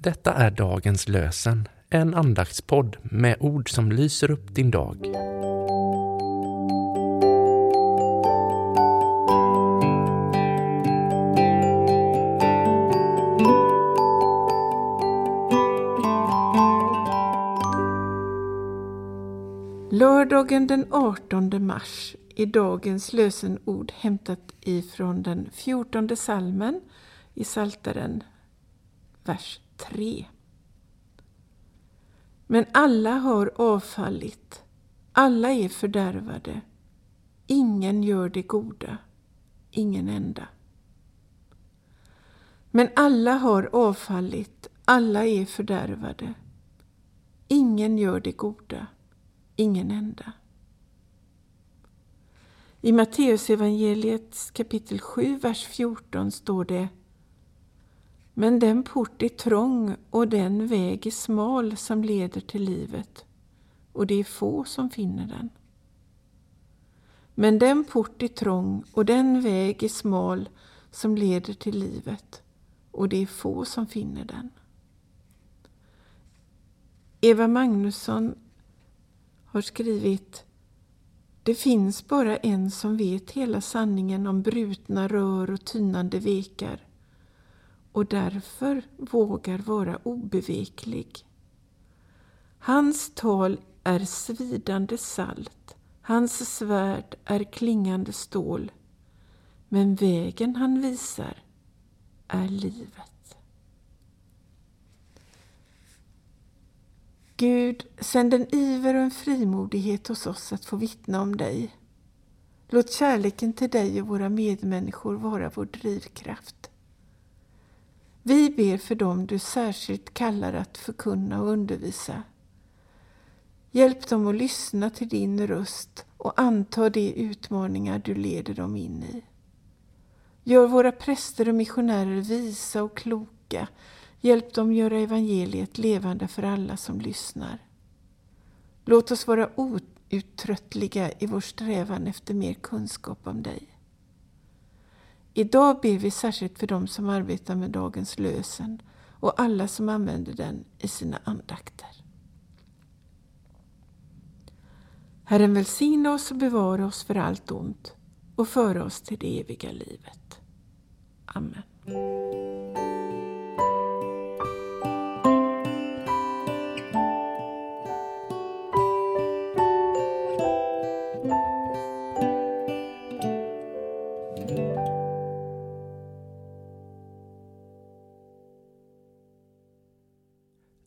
Detta är dagens lösen, en andaktspodd med ord som lyser upp din dag. Lördagen den 18 mars är dagens lösenord hämtat ifrån den 14 salmen i Salteren, vers 3. Men alla har avfallit, alla är fördärvade, ingen gör det goda, ingen enda. Men alla har avfallit, alla är fördärvade, ingen gör det goda, ingen enda. I Matteusevangeliets kapitel 7, vers 14 står det men den port är trång och den väg är smal som leder till livet och det är få som finner den. Men den port är trång och den väg är smal som leder till livet och det är få som finner den. Eva Magnusson har skrivit Det finns bara en som vet hela sanningen om brutna rör och tynande vekar och därför vågar vara obeveklig. Hans tal är svidande salt, hans svärd är klingande stål, men vägen han visar är livet. Gud, sänd en iver och en frimodighet hos oss att få vittna om dig. Låt kärleken till dig och våra medmänniskor vara vår drivkraft. Vi ber för dem du särskilt kallar att förkunna och undervisa. Hjälp dem att lyssna till din röst och anta de utmaningar du leder dem in i. Gör våra präster och missionärer visa och kloka Hjälp dem göra evangeliet levande för alla som lyssnar. Låt oss vara outtröttliga i vår strävan efter mer kunskap om dig. Idag ber vi särskilt för dem som arbetar med dagens lösen och alla som använder den i sina andakter. Herren välsigna oss och bevara oss för allt ont och föra oss till det eviga livet. Amen.